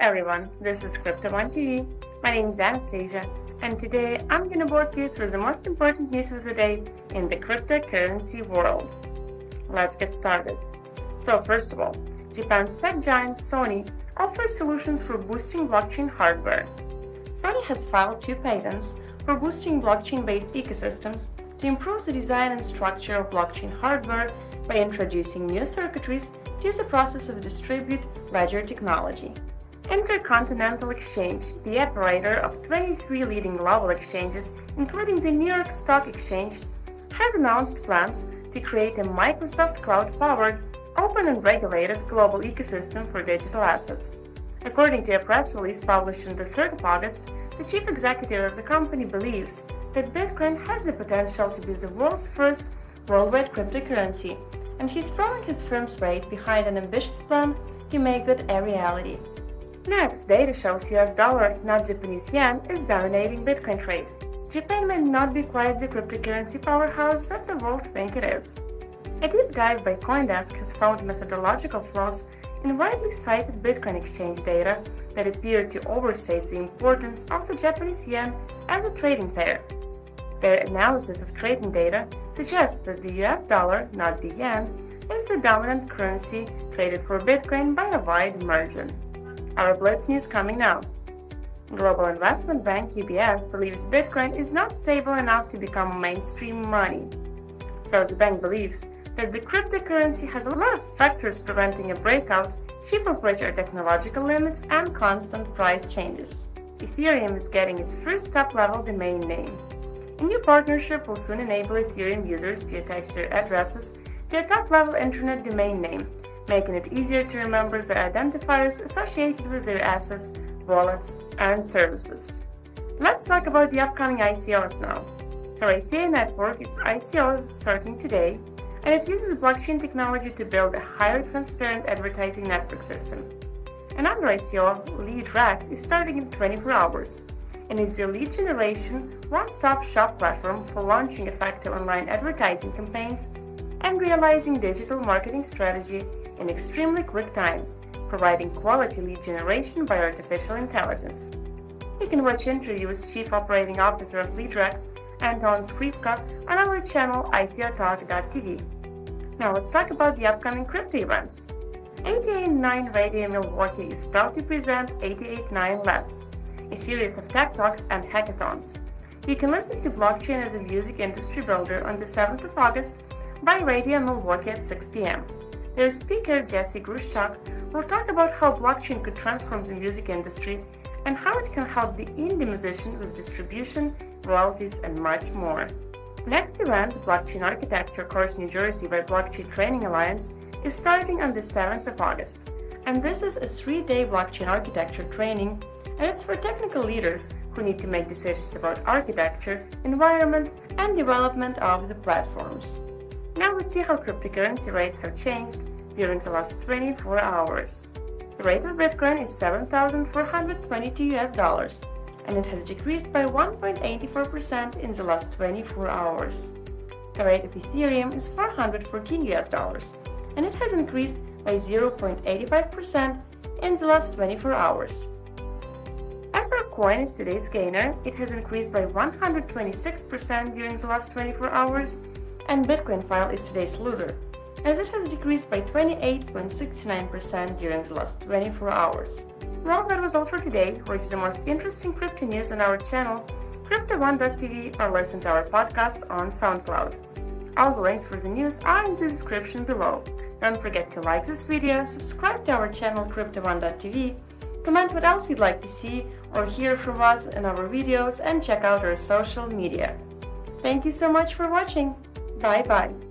everyone, this is Crypto One TV. My name is Anastasia, and today I'm going to walk you through the most important news of the day in the cryptocurrency world. Let's get started. So, first of all, Japan's tech giant Sony offers solutions for boosting blockchain hardware. Sony has filed two patents for boosting blockchain based ecosystems to improve the design and structure of blockchain hardware by introducing new circuitries to the process of distributed ledger technology. Intercontinental Exchange, the operator of 23 leading global exchanges, including the New York Stock Exchange, has announced plans to create a Microsoft Cloud powered, open and regulated global ecosystem for digital assets. According to a press release published on the 3rd of August, the chief executive of the company believes that Bitcoin has the potential to be the world's first worldwide cryptocurrency, and he's throwing his firm's weight behind an ambitious plan to make that a reality. Next, data shows US dollar, not Japanese yen, is dominating Bitcoin trade. Japan may not be quite the cryptocurrency powerhouse that the world think it is. A deep dive by Coindesk has found methodological flaws in widely cited Bitcoin exchange data that appear to overstate the importance of the Japanese yen as a trading pair. Their analysis of trading data suggests that the US dollar, not the yen, is the dominant currency traded for Bitcoin by a wide margin. Our Blitz news coming now. Global investment bank UBS believes Bitcoin is not stable enough to become mainstream money. So the bank believes that the cryptocurrency has a lot of factors preventing a breakout, chief of which are technological limits and constant price changes. Ethereum is getting its first top-level domain name. A new partnership will soon enable Ethereum users to attach their addresses to a top-level internet domain name making it easier to remember the identifiers associated with their assets, wallets, and services. Let's talk about the upcoming ICOs now. So ACA Network is ICO starting today, and it uses blockchain technology to build a highly transparent advertising network system. Another ICO, LeadRex, is starting in 24 hours, and it's a lead generation, one-stop shop platform for launching effective online advertising campaigns and realizing digital marketing strategy in extremely quick time, providing quality lead generation by artificial intelligence. You can watch interviews Chief Operating Officer of LeadRex, Anton Skripka, on our channel ICOTalk.tv. Now let's talk about the upcoming crypto events. 889 Radio Milwaukee is proud to present 889 Labs, a series of tech talks and hackathons. You can listen to Blockchain as a Music Industry Builder on the 7th of August by Radio Milwaukee at 6 p.m. Their speaker, Jesse Gruszczak, will talk about how blockchain could transform the music industry and how it can help the indie musician with distribution, royalties, and much more. Next event, the Blockchain Architecture Course New Jersey by Blockchain Training Alliance, is starting on the 7th of August. And this is a three day blockchain architecture training, and it's for technical leaders who need to make decisions about architecture, environment, and development of the platforms. Now let's see how cryptocurrency rates have changed during the last 24 hours. The rate of Bitcoin is 7,422 US dollars, and it has decreased by 1.84% in the last 24 hours. The rate of Ethereum is 414 US dollars, and it has increased by 0.85% in the last 24 hours. SR coin is today's gainer. It has increased by 126% during the last 24 hours and Bitcoin file is today's loser, as it has decreased by 28.69% during the last 24 hours. Well, that was all for today. which is the most interesting crypto news on our channel, CryptoOne.tv, or listen to our podcasts on SoundCloud. All the links for the news are in the description below. Don't forget to like this video, subscribe to our channel CryptoOne.tv, comment what else you'd like to see or hear from us in our videos, and check out our social media. Thank you so much for watching! Bye bye.